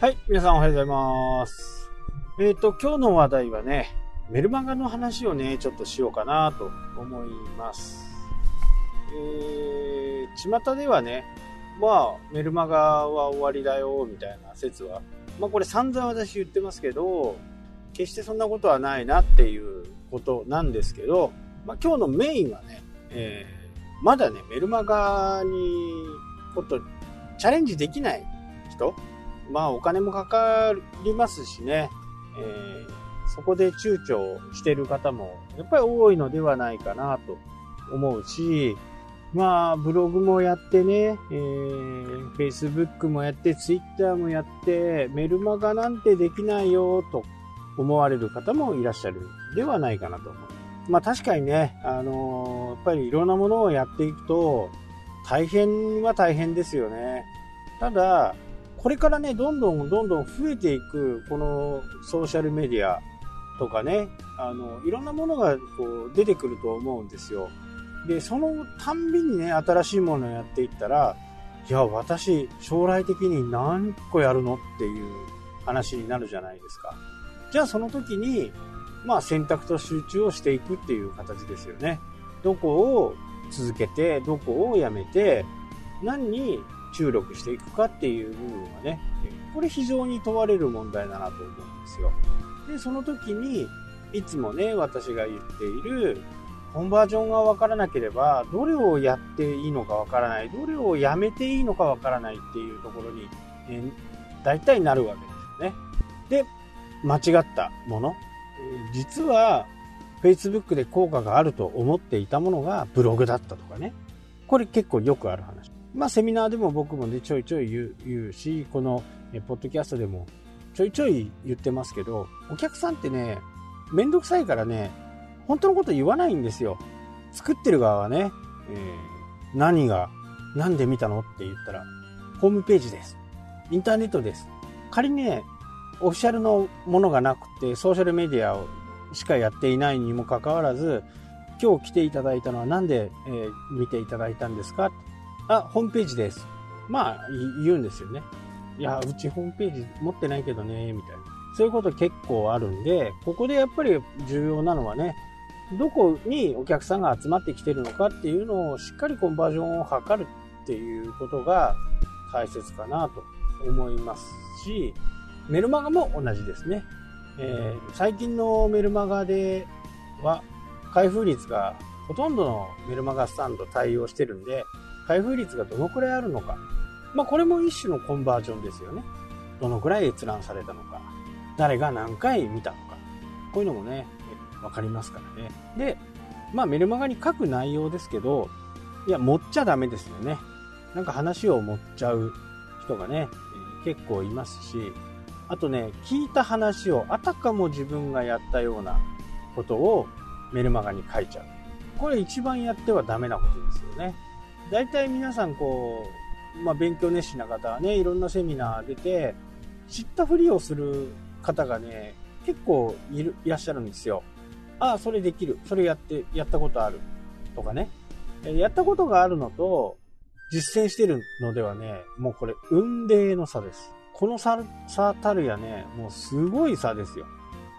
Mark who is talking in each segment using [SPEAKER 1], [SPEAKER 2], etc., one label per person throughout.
[SPEAKER 1] はい、皆さんおはようございます。えっ、と、今日の話題はね、メルマガの話をね、ちょっとしようかなと思います。えー、巷ではね、まあ、メルマガは終わりだよ、みたいな説は、まあこれ散々私言ってますけど、決してそんなことはないなっていうことなんですけど、まあ今日のメインはね、えー、まだね、メルマガに、こと、チャレンジできない人まあお金もかかりますしね、えー、そこで躊躇してる方もやっぱり多いのではないかなと思うし、まあブログもやってね、えー、Facebook もやって Twitter もやってメルマガなんてできないよと思われる方もいらっしゃるではないかなと思う。まあ確かにね、あのー、やっぱりいろんなものをやっていくと大変は大変ですよね。ただ、これからね、どんどんどんどん増えていく、このソーシャルメディアとかね、あの、いろんなものがこう出てくると思うんですよ。で、そのたんびにね、新しいものをやっていったら、いや、私、将来的に何個やるのっていう話になるじゃないですか。じゃあその時に、まあ選択と集中をしていくっていう形ですよね。どこを続けて、どこをやめて、何に注力していくかっていう部分はね、これ非常に問われる問題だなと思うんですよ。で、その時に、いつもね、私が言っている、コンバージョンがわからなければ、どれをやっていいのかわからない、どれをやめていいのかわからないっていうところに、え、大体なるわけですよね。で、間違ったもの。実は、Facebook で効果があると思っていたものがブログだったとかね。これ結構よくある話。まあ、セミナーでも僕もね、ちょいちょい言うし、この、えポッドキャストでもちょいちょい言ってますけど、お客さんってね、めんどくさいからね、本当のこと言わないんですよ。作ってる側はね、えー、何が、なんで見たのって言ったら、ホームページです。インターネットです。仮にね、オフィシャルのものがなくて、ソーシャルメディアをしかやっていないにもかかわらず、今日来ていただいたのは何で、えー、見ていただいたんですかあ、ホームページです。まあ、言うんですよね。いや、うちホームページ持ってないけどね、みたいな。そういうこと結構あるんで、ここでやっぱり重要なのはね、どこにお客さんが集まってきてるのかっていうのをしっかりコンバージョンを図るっていうことが大切かなと思いますし、メルマガも同じですね。えー、最近のメルマガでは開封率がほとんどのメルマガスタンド対応してるんで、開封率がどのくらいあるのか。まあこれも一種のコンバージョンですよね。どのくらい閲覧されたのか。誰が何回見たのか。こういうのもね、わかりますからね。で、まあメルマガに書く内容ですけど、いや、持っちゃダメですよね。なんか話を持っちゃう人がね、結構いますし、あとね、聞いた話をあたかも自分がやったようなことをメルマガに書いちゃう。これ一番やってはダメなことですよね。大体皆さんこう、まあ、勉強熱心な方はね、いろんなセミナー出て、知ったふりをする方がね、結構いる、いらっしゃるんですよ。ああ、それできる。それやって、やったことある。とかね。やったことがあるのと、実践してるのではね、もうこれ、運命の差です。この差、差たるやね、もうすごい差ですよ。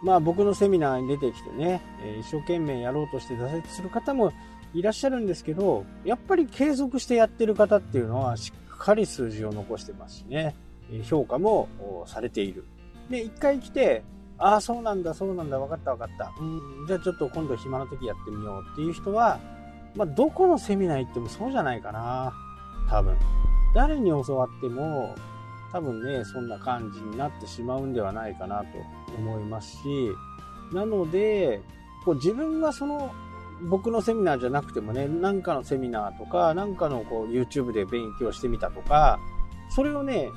[SPEAKER 1] まあ僕のセミナーに出てきてね、一生懸命やろうとして挫折する方もいらっしゃるんですけど、やっぱり継続してやってる方っていうのはしっかり数字を残してますしね、評価もされている。で、一回来て、ああ、そうなんだ、そうなんだ、分かった分かった。うん、じゃあちょっと今度暇な時やってみようっていう人は、まあどこのセミナー行ってもそうじゃないかな。多分。誰に教わっても、多分ね、そんな感じになってしまうんではないかなと思いますし、なので、こう自分がその僕のセミナーじゃなくてもね、なんかのセミナーとか、なんかのこう YouTube で勉強してみたとか、それをね、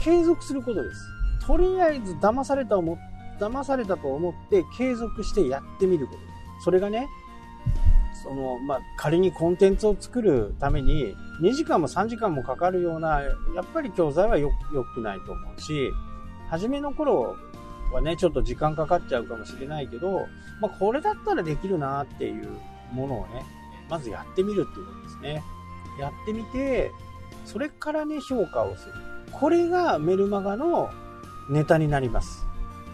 [SPEAKER 1] 継続することです。とりあえず騙された思、騙されたと思って継続してやってみること。それがね、その、まあ、仮にコンテンツを作るために、2時間も3時間もかかるような、やっぱり教材は、良くないと思うし、初めの頃はね、ちょっと時間かかっちゃうかもしれないけど、まあ、これだったらできるなっていうものをね、まずやってみるっていうことですね。やってみて、それからね、評価をする。これがメルマガのネタになります。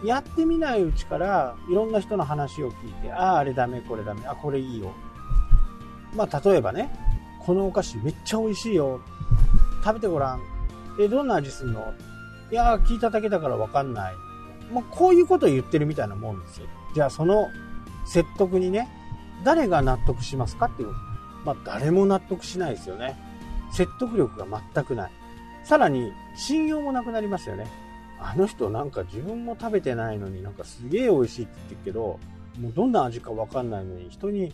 [SPEAKER 1] やってみないうちからいろんな人の話を聞いて、ああ、あれダメ、これダメ、あ、これいいよ。まあ、例えばね、このお菓子めっちゃ美味しいよ。食べてごらん。え、どんな味すんの？いや聞いただけだからわかんない。まあ、こういうことを言ってるみたいなもんですよ。じゃあ、その説得にね、誰が納得しますかっていう。まあ、誰も納得しないですよね。説得力が全くない。さらに、信用もなくなりますよね。あの人なんか自分も食べてないのになんかすげえ美味しいって言ってるけど、もうどんな味かわかんないのに人に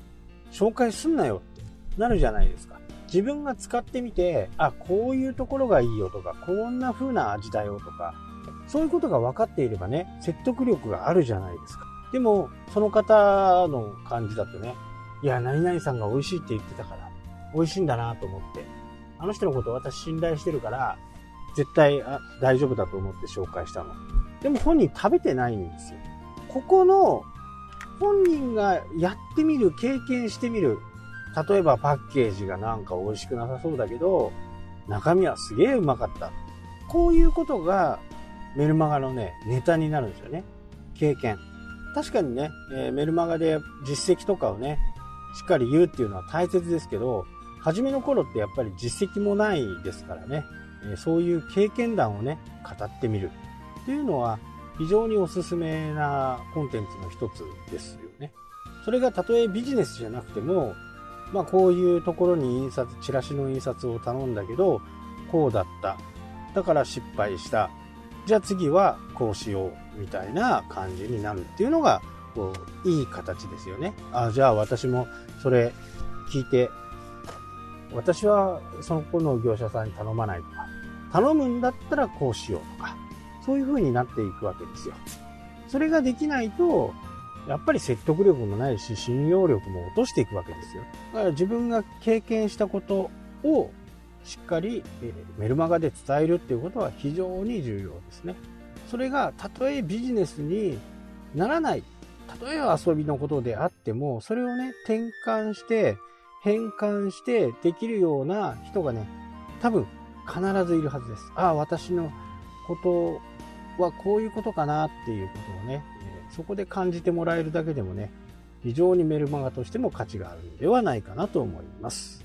[SPEAKER 1] 紹介すんなよってなるじゃないですか。自分が使ってみて、あ、こういうところがいいよとか、こんな風な味だよとか、そういうことが分かっていればね、説得力があるじゃないですか。でも、その方の感じだとね、いや、何々さんが美味しいって言ってたから、美味しいんだなと思って、あの人のこと私信頼してるから、絶対あ大丈夫だと思って紹介したの。でも本人食べてないんですよ。ここの本人がやってみる、経験してみる。例えばパッケージがなんか美味しくなさそうだけど、中身はすげえうまかった。こういうことがメルマガのね、ネタになるんですよね。経験。確かにね、えー、メルマガで実績とかをね、しっかり言うっていうのは大切ですけど、初めの頃ってやっぱり実績もないですからね。えそういう経験談をね、語ってみるっていうのは非常におすすめなコンテンツの一つですよね。それがたとえビジネスじゃなくても、まあこういうところに印刷、チラシの印刷を頼んだけど、こうだった。だから失敗した。じゃあ次はこうしよう。みたいな感じになるっていうのが、こう、いい形ですよね。あ、じゃあ私もそれ聞いて、私はその子の業者さんに頼まないとか、頼むんだったらこうしようとか、そういう風になっていくわけですよ。それができないと、やっぱり説得力もないし、信用力も落としていくわけですよ。だから自分が経験したことをしっかりメルマガで伝えるっていうことは非常に重要ですね。それがたとえビジネスにならない、例え遊びのことであっても、それをね、転換して、変換してできるような人がね、多分必ずいるはずです。ああ、私のことはこういうことかなっていうことをね、そこで感じてもらえるだけでもね、非常にメルマガとしても価値があるんではないかなと思います。